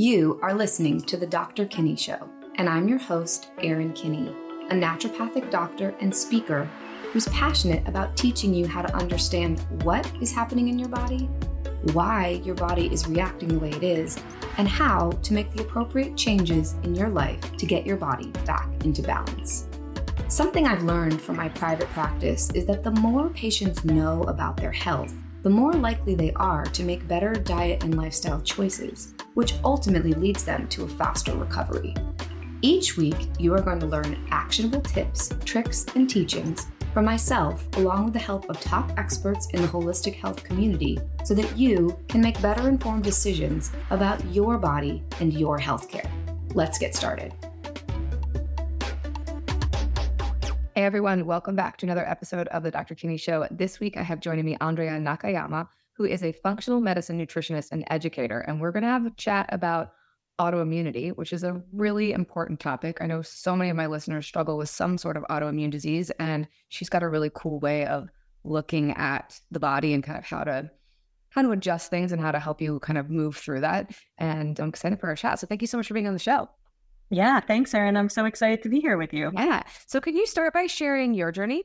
You are listening to The Dr. Kinney Show, and I'm your host, Erin Kinney, a naturopathic doctor and speaker who's passionate about teaching you how to understand what is happening in your body, why your body is reacting the way it is, and how to make the appropriate changes in your life to get your body back into balance. Something I've learned from my private practice is that the more patients know about their health, the more likely they are to make better diet and lifestyle choices, which ultimately leads them to a faster recovery. Each week, you are going to learn actionable tips, tricks, and teachings from myself, along with the help of top experts in the holistic health community, so that you can make better informed decisions about your body and your healthcare. Let's get started. Hey everyone, welcome back to another episode of the Dr. Kinney Show. This week I have joining me Andrea Nakayama, who is a functional medicine nutritionist and educator, and we're going to have a chat about autoimmunity, which is a really important topic. I know so many of my listeners struggle with some sort of autoimmune disease, and she's got a really cool way of looking at the body and kind of how to how to adjust things and how to help you kind of move through that. And I'm excited for our chat. So thank you so much for being on the show. Yeah, thanks, Erin. I'm so excited to be here with you. Yeah. So, can you start by sharing your journey?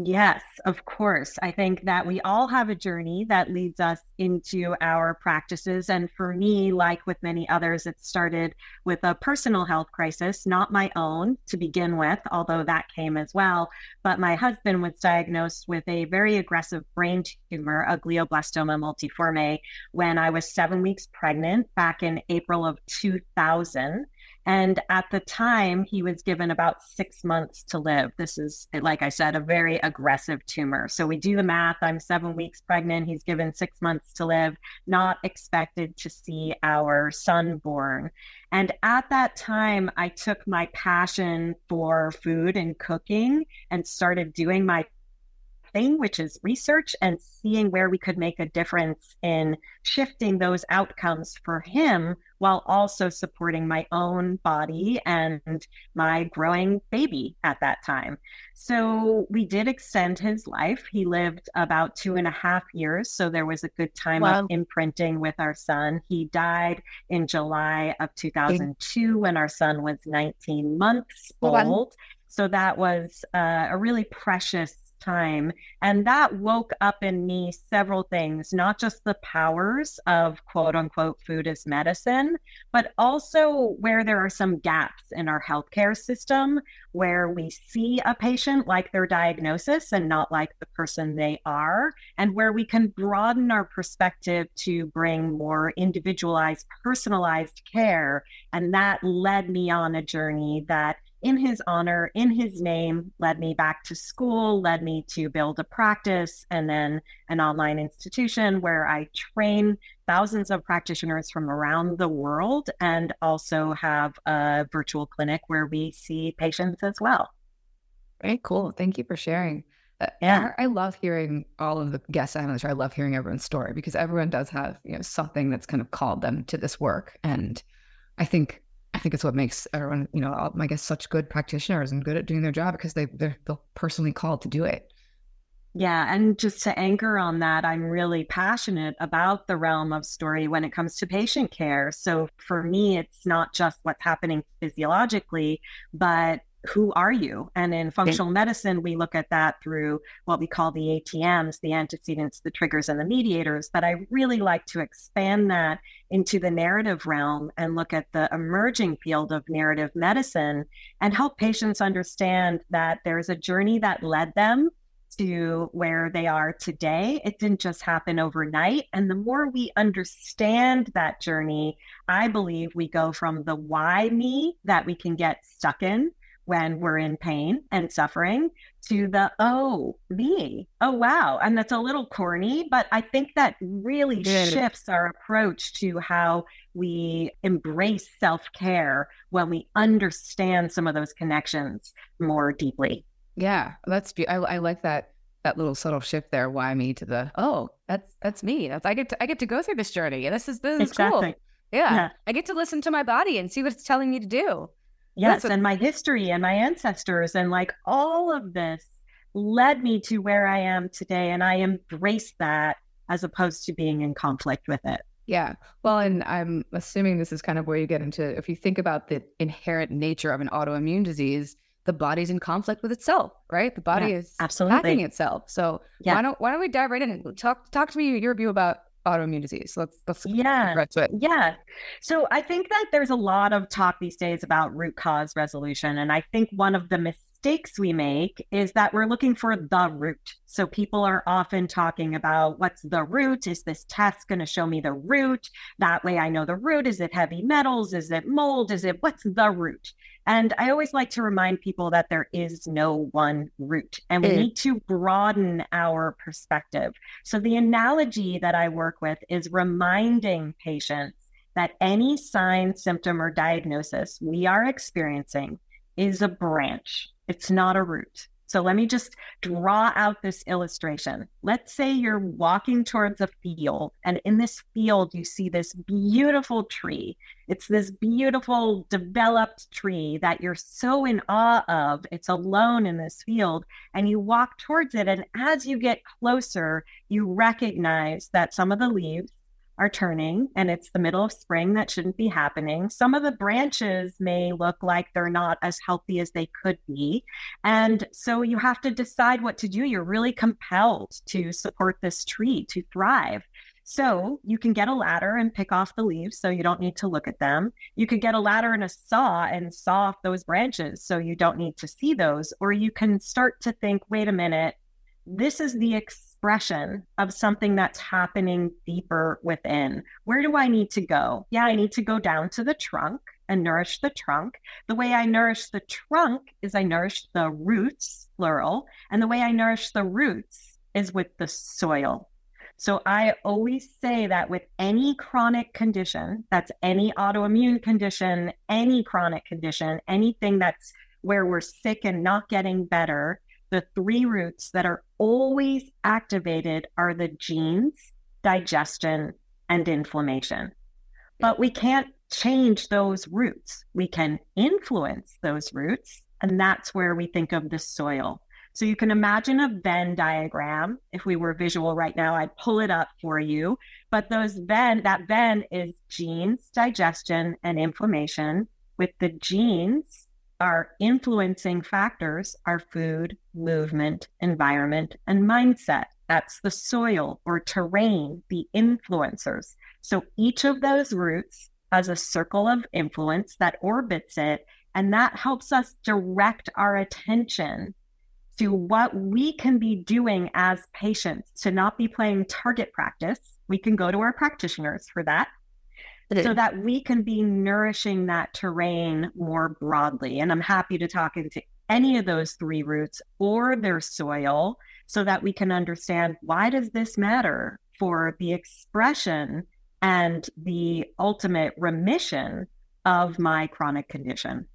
Yes, of course. I think that we all have a journey that leads us into our practices. And for me, like with many others, it started with a personal health crisis, not my own to begin with, although that came as well. But my husband was diagnosed with a very aggressive brain tumor, a glioblastoma multiforme, when I was seven weeks pregnant back in April of 2000. And at the time, he was given about six months to live. This is, like I said, a very aggressive tumor. So we do the math. I'm seven weeks pregnant. He's given six months to live, not expected to see our son born. And at that time, I took my passion for food and cooking and started doing my thing, which is research and seeing where we could make a difference in shifting those outcomes for him while also supporting my own body and my growing baby at that time. So we did extend his life. He lived about two and a half years. So there was a good time wow. of imprinting with our son. He died in July of 2002 when our son was 19 months old. So that was uh, a really precious time. And that woke up in me several things, not just the powers of quote unquote food as medicine, but also where there are some gaps in our healthcare system where we see a patient like their diagnosis and not like the person they are, and where we can broaden our perspective to bring more individualized, personalized care. And that led me on a journey that in his honor, in his name, led me back to school, led me to build a practice and then an online institution where I train thousands of practitioners from around the world and also have a virtual clinic where we see patients as well. Very cool. Thank you for sharing. Uh, yeah, I love hearing all of the guests on the show. I love hearing everyone's story because everyone does have you know something that's kind of called them to this work, and I think I think it's what makes everyone, you know, I guess such good practitioners and good at doing their job because they they're, they're personally called to do it. Yeah, and just to anchor on that, I'm really passionate about the realm of story when it comes to patient care. So for me, it's not just what's happening physiologically, but who are you? And in functional medicine, we look at that through what we call the ATMs, the antecedents, the triggers, and the mediators. But I really like to expand that into the narrative realm and look at the emerging field of narrative medicine and help patients understand that there's a journey that led them to where they are today. It didn't just happen overnight. And the more we understand that journey, I believe we go from the why me that we can get stuck in when we're in pain and suffering to the oh me. Oh wow. And that's a little corny but i think that really shifts our approach to how we embrace self-care when we understand some of those connections more deeply. Yeah that's be- I, I like that that little subtle shift there why me? to the oh that's that's me. That's i get to i get to go through this journey. And this is this is exactly. cool yeah. yeah. I get to listen to my body and see what it's telling me to do Yes, a- and my history and my ancestors and like all of this led me to where I am today. And I embrace that as opposed to being in conflict with it. Yeah. Well, and I'm assuming this is kind of where you get into if you think about the inherent nature of an autoimmune disease, the body's in conflict with itself, right? The body yeah, is absolutely attacking itself. So yeah. why don't why don't we dive right in and talk talk to me your view about autoimmune disease. Let's let's yeah right to it. Yeah. So I think that there's a lot of talk these days about root cause resolution, and I think one of the mistakes we make is that we're looking for the root. So people are often talking about what's the root? Is this test going to show me the root? That way I know the root. Is it heavy metals? Is it mold? Is it what's the root? And I always like to remind people that there is no one root and we mm. need to broaden our perspective. So the analogy that I work with is reminding patients that any sign, symptom, or diagnosis we are experiencing is a branch. It's not a root. So let me just draw out this illustration. Let's say you're walking towards a field, and in this field, you see this beautiful tree. It's this beautiful, developed tree that you're so in awe of. It's alone in this field, and you walk towards it. And as you get closer, you recognize that some of the leaves are turning and it's the middle of spring that shouldn't be happening. Some of the branches may look like they're not as healthy as they could be. And so you have to decide what to do. You're really compelled to support this tree to thrive. So you can get a ladder and pick off the leaves so you don't need to look at them. You could get a ladder and a saw and saw off those branches so you don't need to see those. Or you can start to think, wait a minute, this is the expression of something that's happening deeper within. Where do I need to go? Yeah, I need to go down to the trunk and nourish the trunk. The way I nourish the trunk is I nourish the roots, plural. And the way I nourish the roots is with the soil. So I always say that with any chronic condition, that's any autoimmune condition, any chronic condition, anything that's where we're sick and not getting better, the three roots that are always activated are the genes, digestion, and inflammation. But we can't change those roots. We can influence those roots, and that's where we think of the soil. So you can imagine a Venn diagram. If we were visual right now, I'd pull it up for you. But those Venn, that Venn is genes, digestion, and inflammation, with the genes our influencing factors are food, movement, environment, and mindset. That's the soil or terrain, the influencers. So each of those roots has a circle of influence that orbits it, and that helps us direct our attention to what we can be doing as patients to not be playing target practice. We can go to our practitioners for that so that we can be nourishing that terrain more broadly. And I'm happy to talk into any of those three roots or their soil so that we can understand why does this matter for the expression and the ultimate remission of my chronic condition.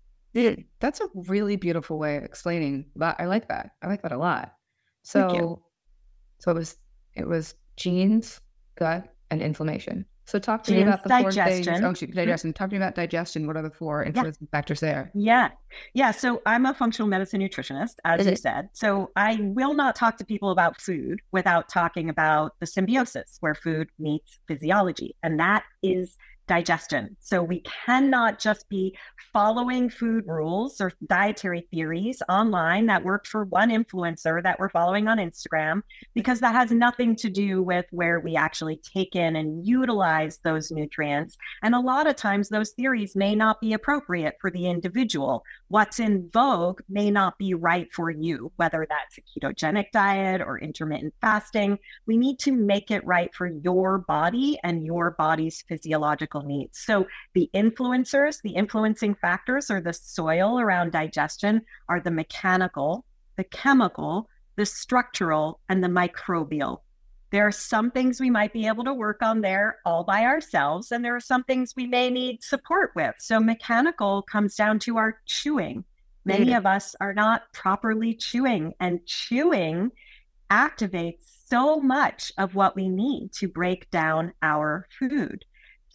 That's a really beautiful way of explaining that. I like that. I like that a lot. So, so it was it was genes, gut, and inflammation. So talk to me about the digestion. four things. Oh, shoot, mm-hmm. digestion. Talk to me about digestion. What are the four influencing yeah. factors there? Yeah. Yeah. So I'm a functional medicine nutritionist, as Is you it? said. So I will not talk to people about food without talking about the symbiosis where food meets physiology. And that is digestion. So we cannot just be following food rules or dietary theories online that worked for one influencer that we're following on Instagram, because that has nothing to do with where we actually take in and utilize those nutrients. And a lot of times those theories may not be appropriate for the individual. What's in vogue may not be right for you, whether that's a ketogenic diet or intermittent fasting. We need to make it right for your body and your body's physiological needs. So the influencers, the influencing factors or the soil around digestion are the mechanical, the chemical, the structural, and the microbial. There are some things we might be able to work on there all by ourselves, and there are some things we may need support with. So, mechanical comes down to our chewing. Many mm. of us are not properly chewing, and chewing activates so much of what we need to break down our food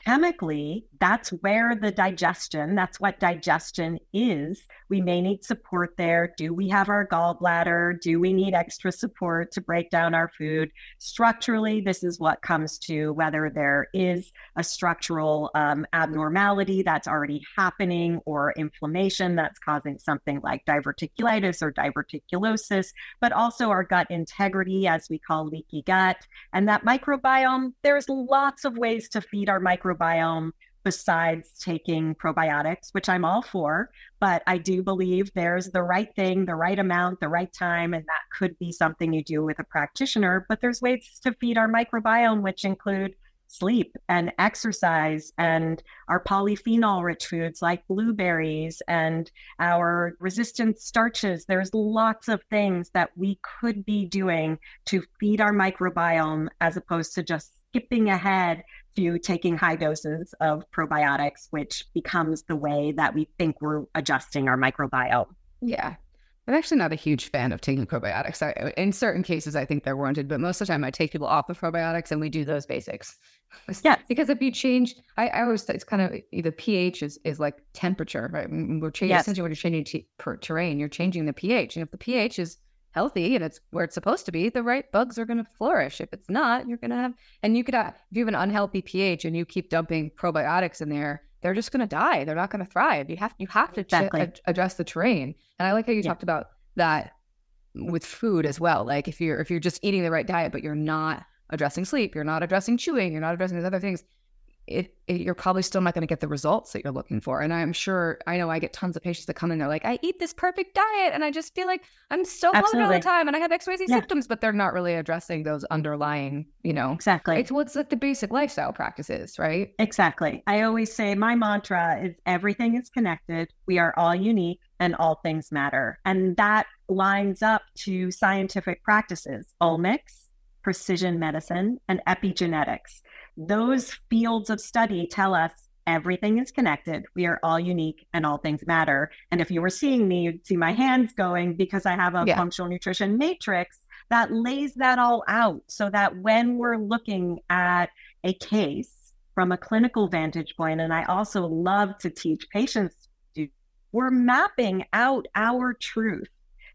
chemically, that's where the digestion, that's what digestion is. We may need support there. Do we have our gallbladder? Do we need extra support to break down our food? Structurally, this is what comes to whether there is a structural um, abnormality that's already happening or inflammation that's causing something like diverticulitis or diverticulosis, but also our gut integrity, as we call leaky gut. And that microbiome, there's lots of ways to feed our microbiome besides taking probiotics, which I'm all for. But I do believe there's the right thing, the right amount, the right time, and that could be something you do with a practitioner. But there's ways to feed our microbiome, which include sleep and exercise and our polyphenol rich foods like blueberries and our resistant starches. There's lots of things that we could be doing to feed our microbiome as opposed to just skipping ahead to taking high doses of probiotics, which becomes the way that we think we're adjusting our microbiome. Yeah. I'm actually not a huge fan of taking probiotics. I, in certain cases, I think they're warranted, but most of the time, I take people off of probiotics and we do those basics. Yeah, because if you change, I, I always it's kind of the pH is is like temperature, right? We're changing yes. essentially when you're changing t- per terrain, you're changing the pH, and if the pH is healthy and it's where it's supposed to be, the right bugs are going to flourish. If it's not, you're going to have, and you could have, if you have an unhealthy pH and you keep dumping probiotics in there, they're just going to die. They're not going to thrive. You have, you have to exactly. ch- address the terrain. And I like how you yeah. talked about that with food as well. Like if you're, if you're just eating the right diet, but you're not addressing sleep, you're not addressing chewing, you're not addressing these other things, it, it, you're probably still not going to get the results that you're looking for. And I'm sure, I know I get tons of patients that come in, they're like, I eat this perfect diet and I just feel like I'm so bloated all the time and I have XYZ yeah. symptoms, but they're not really addressing those underlying, you know. Exactly. It's what's like the basic lifestyle practices, right? Exactly. I always say my mantra is everything is connected. We are all unique and all things matter. And that lines up to scientific practices, omics, precision medicine, and epigenetics those fields of study tell us everything is connected. We are all unique and all things matter. And if you were seeing me, you'd see my hands going because I have a yeah. functional nutrition matrix that lays that all out so that when we're looking at a case from a clinical vantage point, and I also love to teach patients, we're mapping out our truth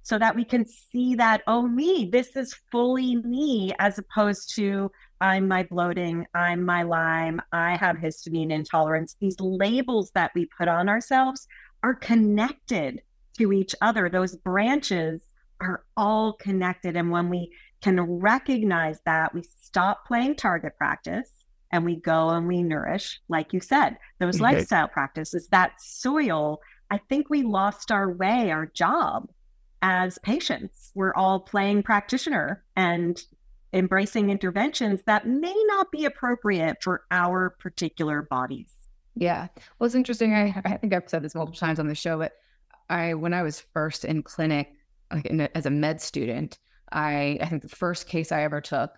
so that we can see that, oh, me, this is fully me, as opposed to I'm my bloating, I'm my Lyme, I have histamine intolerance. These labels that we put on ourselves are connected to each other. Those branches are all connected. And when we can recognize that, we stop playing target practice and we go and we nourish, like you said, those okay. lifestyle practices, that soil. I think we lost our way, our job as patients. We're all playing practitioner and embracing interventions that may not be appropriate for our particular bodies. Yeah. Well, it's interesting. I, I think I've said this multiple times on the show, but I, when I was first in clinic, like in a, as a med student, I, I think the first case I ever took,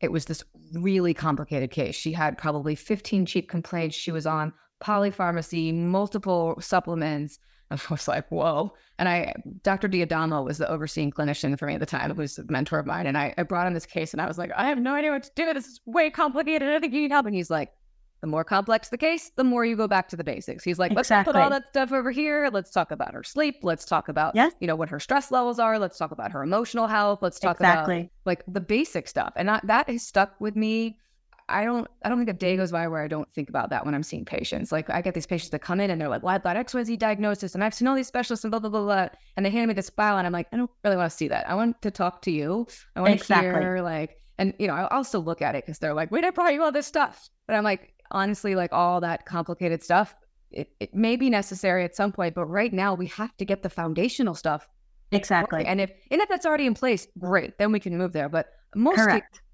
it was this really complicated case. She had probably 15 chief complaints. She was on polypharmacy, multiple supplements, I was like, whoa. And I, Dr. Diadamo was the overseeing clinician for me at the time, who's a mentor of mine. And I, I brought him this case and I was like, I have no idea what to do. This is way complicated. I think you need help. And he's like, the more complex the case, the more you go back to the basics. He's like, let's exactly. put all that stuff over here. Let's talk about her sleep. Let's talk about, yes. you know, what her stress levels are. Let's talk about her emotional health. Let's talk exactly. about like the basic stuff. And that, that has stuck with me I don't I don't think a day goes by where I don't think about that when I'm seeing patients. Like I get these patients that come in and they're like, well, I've got XYZ diagnosis and I've seen all these specialists and blah blah blah blah. And they hand me this file and I'm like, I don't really want to see that. I want to talk to you. I want exactly. to hear like and you know, I'll still look at it because they're like, wait, I brought you all this stuff. But I'm like, honestly, like all that complicated stuff, it, it may be necessary at some point, but right now we have to get the foundational stuff. Exactly. And if and if that's already in place, great, then we can move there. But most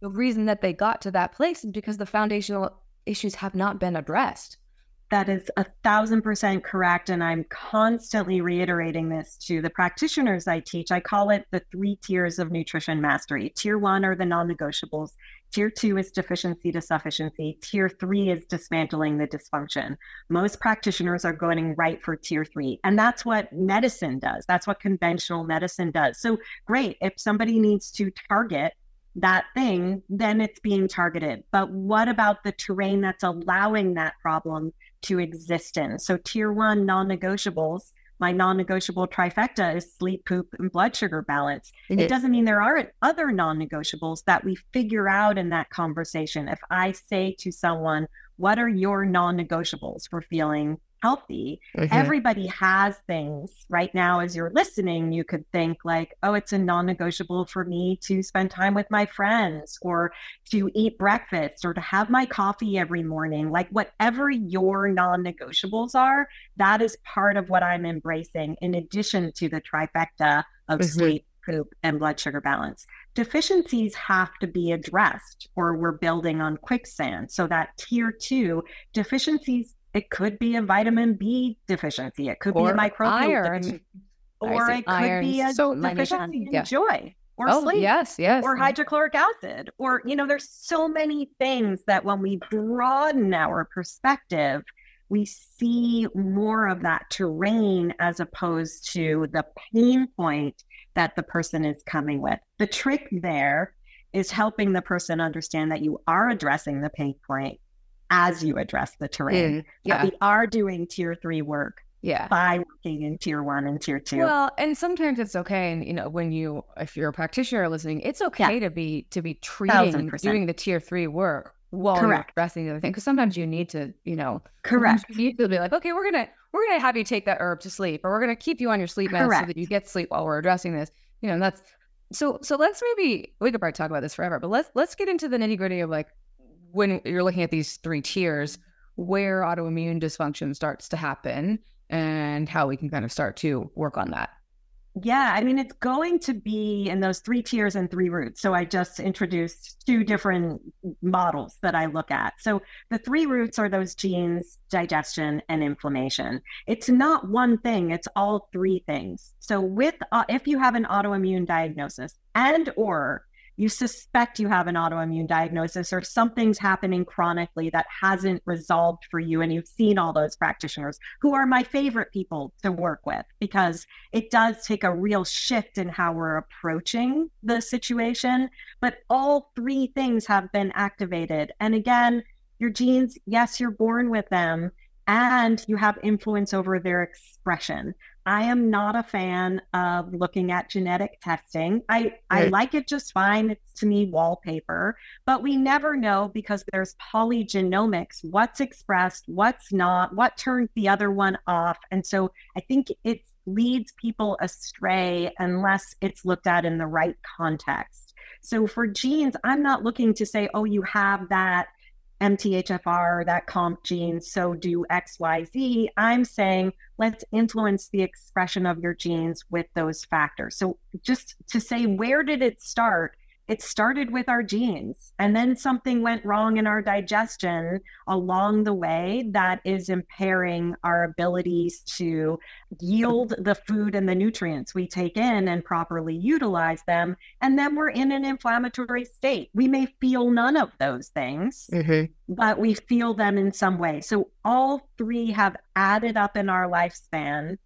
the reason that they got to that place is because the foundational issues have not been addressed. That is a thousand percent correct. And I'm constantly reiterating this to the practitioners I teach. I call it the three tiers of nutrition mastery. Tier one are the non negotiables. Tier two is deficiency to sufficiency. Tier three is dismantling the dysfunction. Most practitioners are going right for tier three. And that's what medicine does. That's what conventional medicine does. So, great. If somebody needs to target that thing, then it's being targeted. But what about the terrain that's allowing that problem to exist in. So, tier one non negotiables, my non negotiable trifecta is sleep, poop, and blood sugar balance. Mm-hmm. It doesn't mean there aren't other non negotiables that we figure out in that conversation. If I say to someone, What are your non negotiables for feeling healthy. Mm-hmm. Everybody has things right now as you're listening. You could think like, oh, it's a non negotiable for me to spend time with my friends or to eat breakfast or to have my coffee every morning. Like, whatever your non negotiables are, that is part of what I'm embracing in addition to the trifecta of mm-hmm. sleep. Poop and blood sugar balance. Deficiencies have to be addressed, or we're building on quicksand. So, that tier two deficiencies it could be a vitamin B deficiency. It could or be a microbial. Or it could iron. be a so deficiency in yeah. joy or oh, sleep. Yes, yes. Or hydrochloric acid. Or, you know, there's so many things that when we broaden our perspective, we see more of that terrain as opposed to the pain point that the person is coming with. The trick there is helping the person understand that you are addressing the pain point as you address the terrain. Mm, yeah. we are doing tier three work. Yeah. By working in tier one and tier two. Well, and sometimes it's okay. And you know, when you if you're a practitioner listening, it's okay yeah. to be to be treating doing the tier three work while Correct. you're addressing the other thing. Because sometimes you need to, you know, correct. You need to be like, okay, we're gonna we're gonna have you take that herb to sleep, or we're gonna keep you on your sleep meds so that you get sleep while we're addressing this. You know, that's so so let's maybe we could probably talk about this forever, but let's let's get into the nitty gritty of like when you're looking at these three tiers, where autoimmune dysfunction starts to happen and how we can kind of start to work on that. Yeah, I mean, it's going to be in those three tiers and three roots. So I just introduced two different models that I look at. So the three roots are those genes, digestion, and inflammation. It's not one thing, it's all three things. So with uh, if you have an autoimmune diagnosis and or you suspect you have an autoimmune diagnosis or something's happening chronically that hasn't resolved for you. And you've seen all those practitioners who are my favorite people to work with because it does take a real shift in how we're approaching the situation. But all three things have been activated. And again, your genes, yes, you're born with them and you have influence over their expression. I am not a fan of looking at genetic testing. I, right. I like it just fine. It's to me wallpaper, but we never know because there's polygenomics, what's expressed, what's not, what turns the other one off. And so I think it leads people astray unless it's looked at in the right context. So for genes, I'm not looking to say, oh, you have that MTHFR, that COMT gene, so do XYZ. I'm saying let's influence the expression of your genes with those factors. So, just to say, where did it start? It started with our genes and then something went wrong in our digestion along the way that is impairing our abilities to yield the food and the nutrients we take in and properly utilize them and then we're in an inflammatory state we may feel none of those things mm-hmm. but we feel them in some way so all three have added up in our lifespan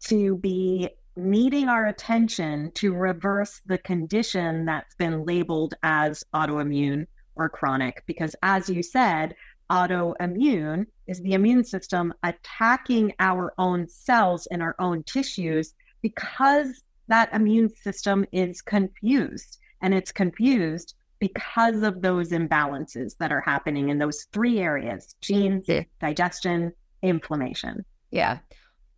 to be needing our attention to reverse the condition that's been labeled as autoimmune or chronic. Because as you said, autoimmune is the immune system attacking our own cells and our own tissues because that immune system is confused. And it's confused because of those imbalances that are happening in those three areas genes, yeah. digestion, inflammation. Yeah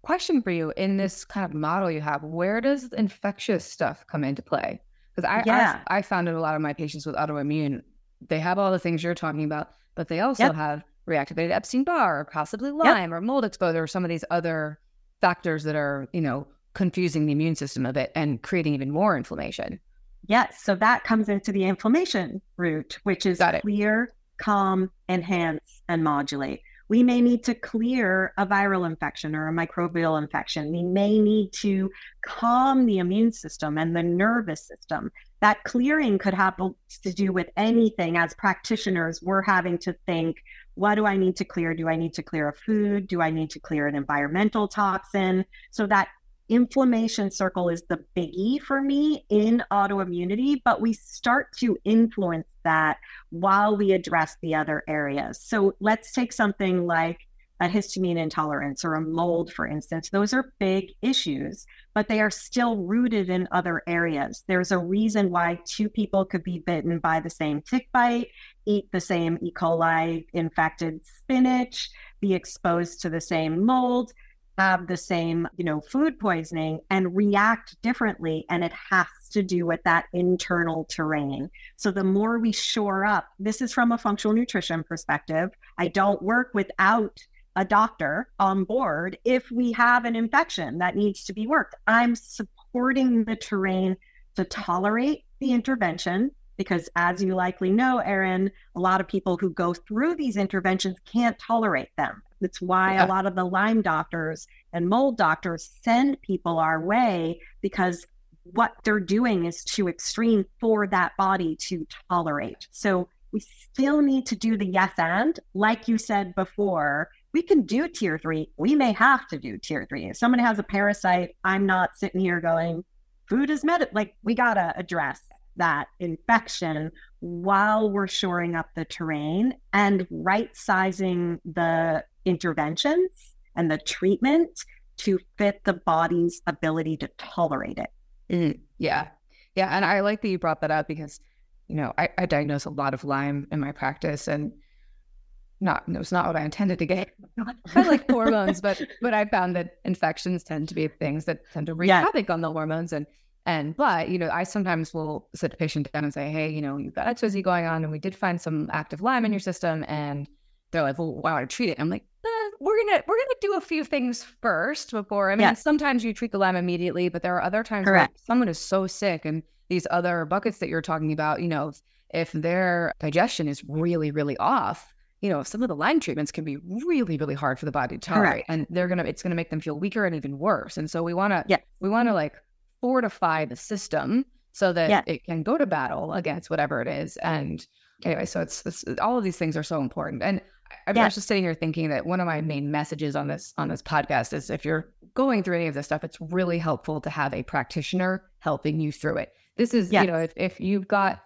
question for you in this kind of model you have where does infectious stuff come into play because I, yeah. I, I found in a lot of my patients with autoimmune they have all the things you're talking about but they also yep. have reactivated epstein-barr or possibly lyme yep. or mold exposure or some of these other factors that are you know confusing the immune system a bit and creating even more inflammation yes so that comes into the inflammation route which is clear calm enhance and modulate we may need to clear a viral infection or a microbial infection. We may need to calm the immune system and the nervous system. That clearing could have to do with anything. As practitioners, we're having to think what do I need to clear? Do I need to clear a food? Do I need to clear an environmental toxin? So that inflammation circle is the biggie for me in autoimmunity, but we start to influence that while we address the other areas. So let's take something like a histamine intolerance or a mold, for instance. Those are big issues, but they are still rooted in other areas. There's a reason why two people could be bitten by the same tick bite, eat the same E. coli infected spinach, be exposed to the same mold have the same, you know, food poisoning and react differently. And it has to do with that internal terrain. So the more we shore up, this is from a functional nutrition perspective. I don't work without a doctor on board if we have an infection that needs to be worked. I'm supporting the terrain to tolerate the intervention because as you likely know, Erin, a lot of people who go through these interventions can't tolerate them. That's why yeah. a lot of the Lyme doctors and mold doctors send people our way because what they're doing is too extreme for that body to tolerate. So we still need to do the yes and, like you said before, we can do tier three. We may have to do tier three. If someone has a parasite, I'm not sitting here going, food is med. Like we gotta address that infection while we're shoring up the terrain and right sizing the interventions and the treatment to fit the body's ability to tolerate it. Mm, yeah. Yeah. And I like that you brought that up because, you know, I, I diagnose a lot of Lyme in my practice and not it was not what I intended to get. I like hormones, but but I found that infections tend to be things that tend to wreak yeah. havoc on the hormones. And and but you know, I sometimes will sit a patient down and say, Hey, you know, you've got XYZ going on and we did find some active Lyme in your system and they're like, Well, why would I treat it? I'm like, uh, we're gonna we're gonna do a few things first before. I mean, yes. sometimes you treat the Lyme immediately, but there are other times Correct. where someone is so sick, and these other buckets that you're talking about, you know, if their digestion is really really off, you know, some of the Lyme treatments can be really really hard for the body to tolerate, Correct. and they're gonna it's gonna make them feel weaker and even worse. And so we want to yeah. we want to like fortify the system so that yeah. it can go to battle against whatever it is. And anyway, so it's, it's all of these things are so important and I'm yeah. just sitting here thinking that one of my main messages on this on this podcast is if you're going through any of this stuff, it's really helpful to have a practitioner helping you through it. This is, yes. you know, if, if you've got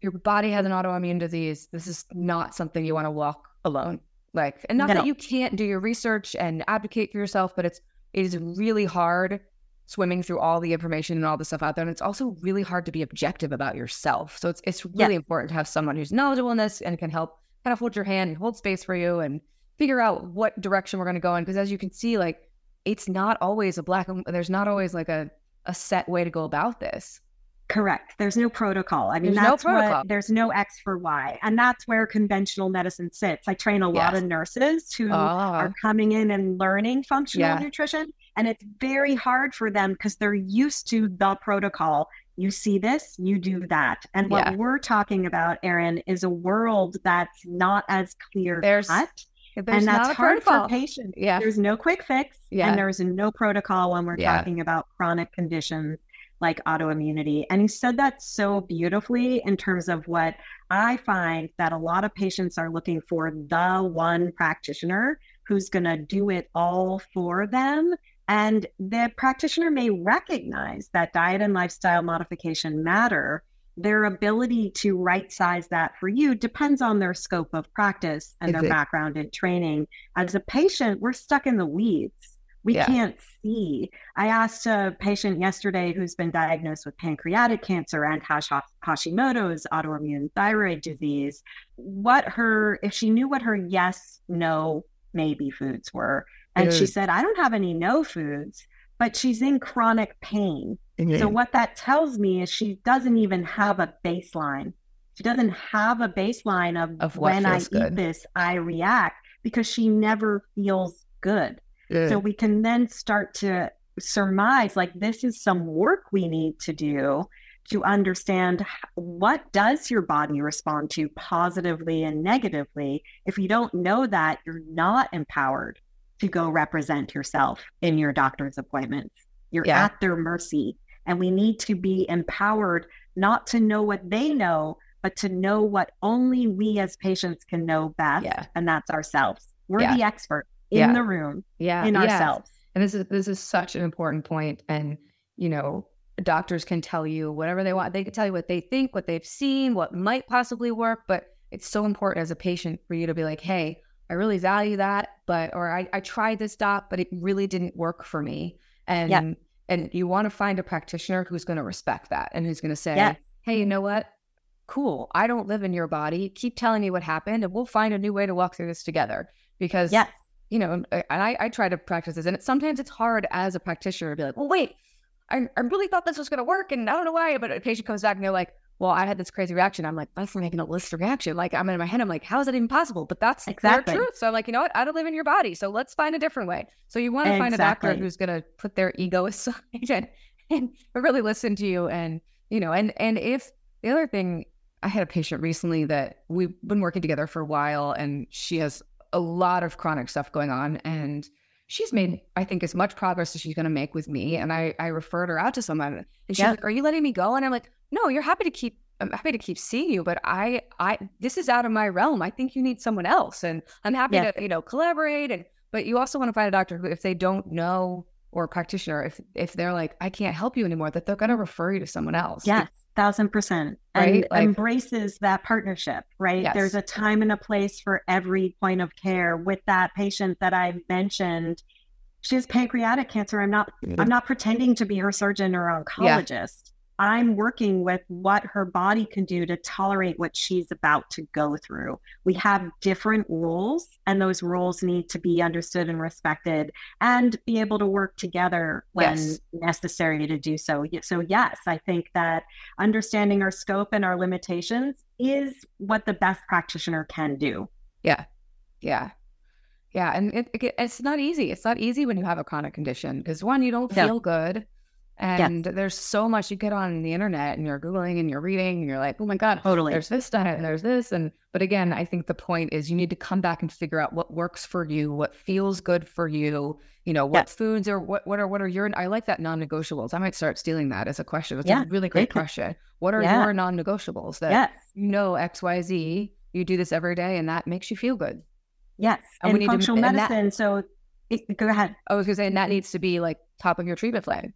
your body has an autoimmune disease, this is not something you want to walk alone. Like, and not no. that you can't do your research and advocate for yourself, but it's it is really hard swimming through all the information and all the stuff out there. And it's also really hard to be objective about yourself. So it's it's really yes. important to have someone who's knowledgeable in this and can help kind of hold your hand and hold space for you and figure out what direction we're going to go in. Because as you can see, like it's not always a black. There's not always like a a set way to go about this. Correct. There's no protocol. I mean, there's that's no protocol. what there's no X for Y. And that's where conventional medicine sits. I train a lot of nurses who oh. are coming in and learning functional yeah. nutrition. And it's very hard for them because they're used to the protocol you see this, you do that. And what yeah. we're talking about, Erin, is a world that's not as clear there's, cut. There's and that's hard protocol. for patients. Yeah. There's no quick fix. Yeah. And there's no protocol when we're yeah. talking about chronic conditions like autoimmunity. And he said that so beautifully in terms of what I find that a lot of patients are looking for the one practitioner who's going to do it all for them and the practitioner may recognize that diet and lifestyle modification matter. Their ability to right size that for you depends on their scope of practice and their background in training. As a patient, we're stuck in the weeds. We yeah. can't see. I asked a patient yesterday who's been diagnosed with pancreatic cancer and Hashimoto's autoimmune thyroid disease, what her, if she knew what her yes, no, maybe foods were. And she said, I don't have any no foods, but she's in chronic pain. So what that tells me is she doesn't even have a baseline. She doesn't have a baseline of, of when I good. eat this, I react because she never feels good. Yeah. So we can then start to surmise like this is some work we need to do to understand what does your body respond to positively and negatively if you don't know that you're not empowered to go represent yourself in your doctor's appointments. You're yeah. at their mercy. And we need to be empowered not to know what they know, but to know what only we as patients can know best. Yeah. And that's ourselves. We're yeah. the expert in the room, yeah. in ourselves. And this is this is such an important point. And, you know, doctors can tell you whatever they want. They can tell you what they think, what they've seen, what might possibly work, but it's so important as a patient for you to be like, hey, I really value that, but or I, I tried this doc, but it really didn't work for me. And yeah. and you want to find a practitioner who's going to respect that and who's going to say, yeah. hey, you know what? Cool. I don't live in your body. Keep telling me what happened, and we'll find a new way to walk through this together. Because yeah. you know, and I, I try to practice this, and it, sometimes it's hard as a practitioner to be like, well, wait, I, I really thought this was going to work, and I don't know why. But a patient comes back and they're like, well, I had this crazy reaction. I'm like, that's making a list of reaction. Like I'm in my head, I'm like, how is that even possible? But that's exactly their truth. So I'm like, you know what? I don't live in your body. So let's find a different way. So you want to exactly. find a doctor who's gonna put their ego aside and, and really listen to you. And, you know, and and if the other thing, I had a patient recently that we've been working together for a while and she has a lot of chronic stuff going on. And she's made, I think, as much progress as she's going to make with me. And I, I referred her out to someone, and she's yeah. like, "Are you letting me go?" And I'm like, "No, you're happy to keep. I'm happy to keep seeing you, but I, I, this is out of my realm. I think you need someone else, and I'm happy yeah. to, you know, collaborate. And but you also want to find a doctor who, if they don't know or a practitioner, if if they're like, I can't help you anymore, that they're going to refer you to someone else. Yes, thousand percent, right? and like, embraces that partnership. Right? Yes. There's a time and a place for every point of care. With that patient that I mentioned she has pancreatic cancer. I'm not mm-hmm. I'm not pretending to be her surgeon or oncologist. Yeah. I'm working with what her body can do to tolerate what she's about to go through. We have different rules, and those rules need to be understood and respected and be able to work together when yes. necessary to do so. So, yes, I think that understanding our scope and our limitations is what the best practitioner can do. Yeah. Yeah. Yeah, and it, it, it's not easy. It's not easy when you have a chronic condition because one, you don't feel good, and yes. there's so much you get on the internet and you're googling and you're reading and you're like, oh my god, totally. There's this diet and there's this, and but again, I think the point is you need to come back and figure out what works for you, what feels good for you. You know, what yes. foods are what what are what are your I like that non-negotiables. I might start stealing that as a question. It's yeah. a really great question. What are yeah. your non-negotiables that yes. you know X Y Z? You do this every day, and that makes you feel good. Yes, and, and functional to, medicine. That, so it, go ahead. I was going to say, and that mm-hmm. needs to be like top of your treatment plan.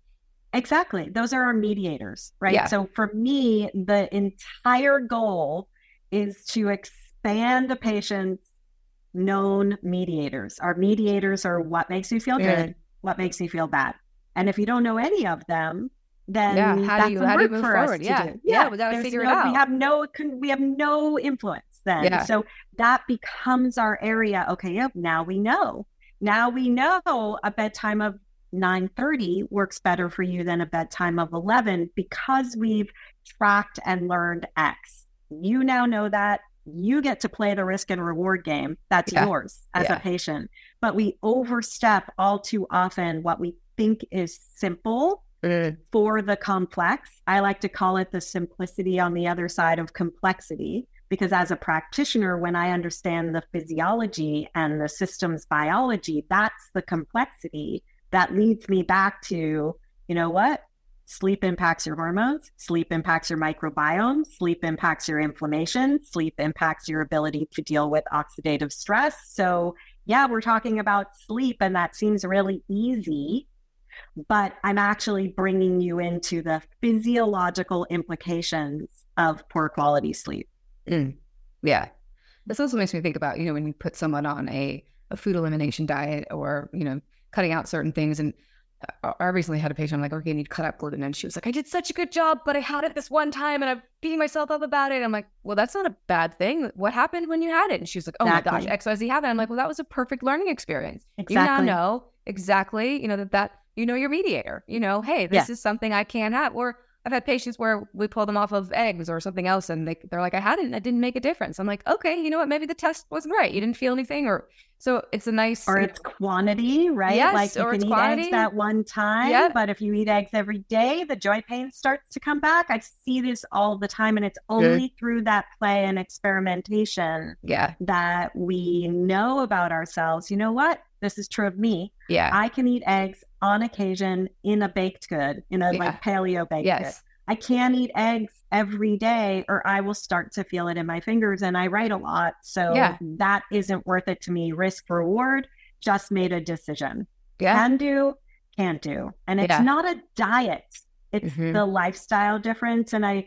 Exactly. Those are our mediators, right? Yeah. So for me, the entire goal is to expand a patient's known mediators. Our mediators are what makes you feel good, what makes you feel bad. And if you don't know any of them, then yeah, how that's do you, how do you move forward? Yeah. yeah, yeah, we figure no, it out. We have no, we have no influence then. Yeah. So that becomes our area. Okay, yep, now we know. Now we know a bedtime of 9:30 works better for you than a bedtime of 11 because we've tracked and learned X. You now know that you get to play the risk and reward game. That's yeah. yours as yeah. a patient. But we overstep all too often what we think is simple mm. for the complex. I like to call it the simplicity on the other side of complexity because as a practitioner when i understand the physiology and the systems biology that's the complexity that leads me back to you know what sleep impacts your hormones sleep impacts your microbiome sleep impacts your inflammation sleep impacts your ability to deal with oxidative stress so yeah we're talking about sleep and that seems really easy but i'm actually bringing you into the physiological implications of poor quality sleep Mm. Yeah. This also makes me think about, you know, when you put someone on a, a food elimination diet or, you know, cutting out certain things. And I recently had a patient, I'm like, okay, you need to cut out gluten. And she was like, I did such a good job, but I had it this one time and I'm beating myself up about it. I'm like, well, that's not a bad thing. What happened when you had it? And she was like, oh exactly. my gosh, XYZ happened. I'm like, well, that was a perfect learning experience. Exactly. You now know exactly, you know, that, that, you know, your mediator, you know, hey, this yeah. is something I can't have. Or I've had patients where we pull them off of eggs or something else, and they they're like, I had it, and it didn't make a difference. I'm like, okay, you know what? Maybe the test wasn't right. You didn't feel anything, or so it's a nice or it's quantity, right? Yes, like you or can eat quantity. eggs that one time, yeah. but if you eat eggs every day, the joint pain starts to come back. I see this all the time, and it's only Good. through that play and experimentation, yeah, that we know about ourselves. You know what? This is true of me. Yeah, I can eat eggs on occasion in a baked good, in a yeah. like paleo baked yes. good I can't eat eggs every day or I will start to feel it in my fingers. And I write a lot. So yeah. that isn't worth it to me. Risk reward, just made a decision. Yeah. Can do, can't do. And it's yeah. not a diet, it's mm-hmm. the lifestyle difference. And I,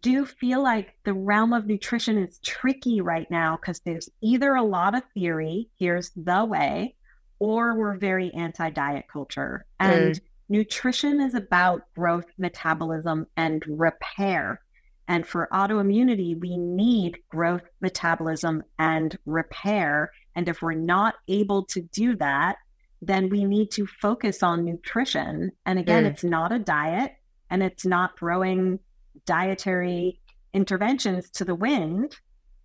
do feel like the realm of nutrition is tricky right now because there's either a lot of theory, here's the way, or we're very anti diet culture. And mm. Nutrition is about growth, metabolism, and repair. And for autoimmunity, we need growth, metabolism, and repair. And if we're not able to do that, then we need to focus on nutrition. And again, mm. it's not a diet and it's not throwing dietary interventions to the wind.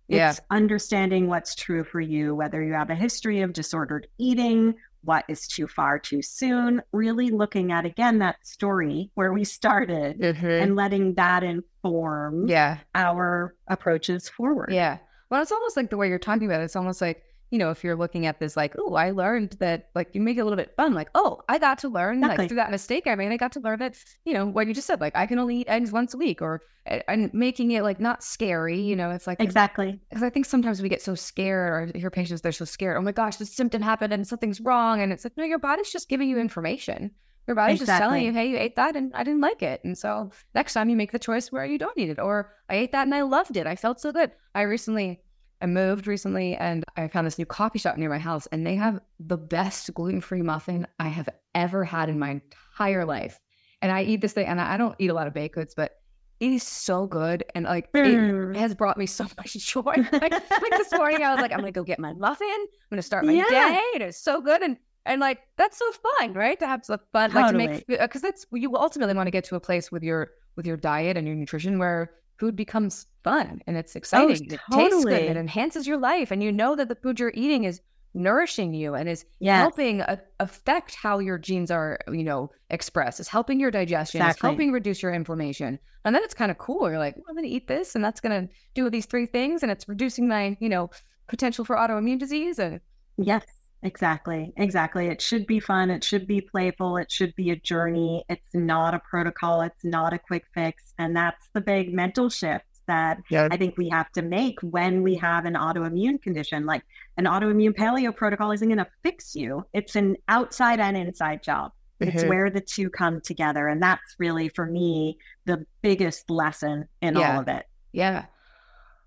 Yeah. It's understanding what's true for you, whether you have a history of disordered eating, what is too far too soon, really looking at again that story where we started mm-hmm. and letting that inform yeah. our approaches forward. Yeah. Well, it's almost like the way you're talking about it, it's almost like you know, if you're looking at this like, oh, I learned that, like, you make it a little bit fun, like, oh, I got to learn, exactly. like, through that mistake I made, I got to learn that, you know, what you just said, like, I can only eat eggs once a week, or and making it like not scary, you know, it's like exactly because I think sometimes we get so scared, or your patients they're so scared. Oh my gosh, this symptom happened and something's wrong, and it's like, no, your body's just giving you information. Your body's exactly. just telling you, hey, you ate that and I didn't like it. And so next time you make the choice where you don't eat it. Or I ate that and I loved it. I felt so good. I recently I moved recently and I found this new coffee shop near my house, and they have the best gluten free muffin I have ever had in my entire life. And I eat this thing, and I don't eat a lot of baked goods, but it is so good. And like, it mm. has brought me so much joy. like, like, this morning, I was like, I'm going to go get my muffin. I'm going to start my yeah. day. And it's so good. And and like that's so fun, right? To have some fun, totally. like to make because that's you ultimately want to get to a place with your with your diet and your nutrition where food becomes fun and it's oh, exciting. Oh, totally. It tastes good. It enhances your life. And you know that the food you're eating is nourishing you and is yes. helping a- affect how your genes are, you know, expressed. It's helping your digestion. Exactly. It's helping reduce your inflammation. And then it's kind of cool. You're like, well, I'm going to eat this and that's going to do these three things. And it's reducing my, you know, potential for autoimmune disease. And yes. Exactly. Exactly. It should be fun. It should be playful. It should be a journey. It's not a protocol. It's not a quick fix. And that's the big mental shift that yeah. I think we have to make when we have an autoimmune condition. Like an autoimmune paleo protocol isn't going to fix you, it's an outside and inside job. Mm-hmm. It's where the two come together. And that's really, for me, the biggest lesson in yeah. all of it. Yeah.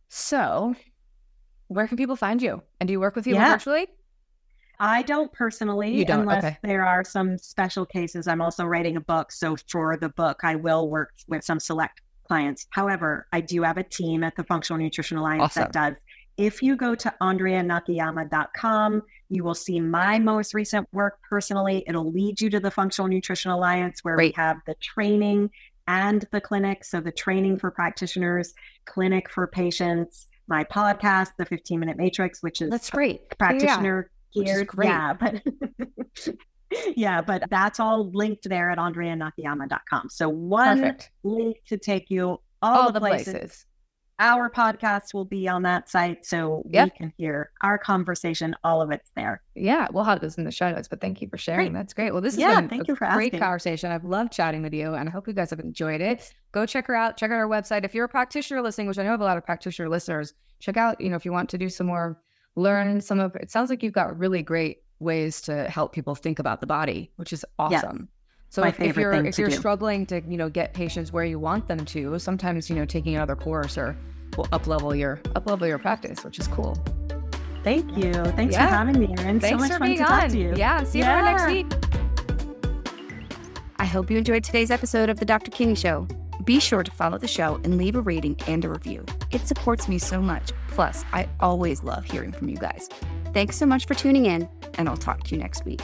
So, where can people find you? And do you work with people yeah. virtually? I don't personally, don't? unless okay. there are some special cases. I'm also writing a book. So for the book, I will work with some select clients. However, I do have a team at the Functional Nutrition Alliance awesome. that does. If you go to andreanakayama.com, you will see my most recent work personally. It'll lead you to the Functional Nutrition Alliance where Great. we have the training and the clinic. So the training for practitioners, clinic for patients, my podcast, the 15 minute matrix, which is that's great. Practitioner. Geared. Yeah, but yeah, but that's all linked there at andreanakayama.com. So one Perfect. link to take you all, all the, places. places. Our podcast will be on that site so yep. we can hear our conversation. All of it's there. Yeah, we'll have this in the show notes, but thank you for sharing. Great. That's great. Well, this has yeah, been thank you for great asking. conversation. I've loved chatting with you and I hope you guys have enjoyed it. Go check her out. Check out our website. If you're a practitioner listening, which I know have a lot of practitioner listeners, check out, you know, if you want to do some more learn some of it sounds like you've got really great ways to help people think about the body, which is awesome. Yes. So if, if, you're if you're do. struggling to you know get patients where you want them to, sometimes you know taking another course or will up level your up level your practice, which is cool. Thank you. Thanks yeah. for having me, Erin. Thanks so much for fun being to on. talk to you. Yeah. See you yeah. next week. I hope you enjoyed today's episode of the Dr. Kinney Show. Be sure to follow the show and leave a rating and a review. It supports me so much. Plus, I always love hearing from you guys. Thanks so much for tuning in, and I'll talk to you next week.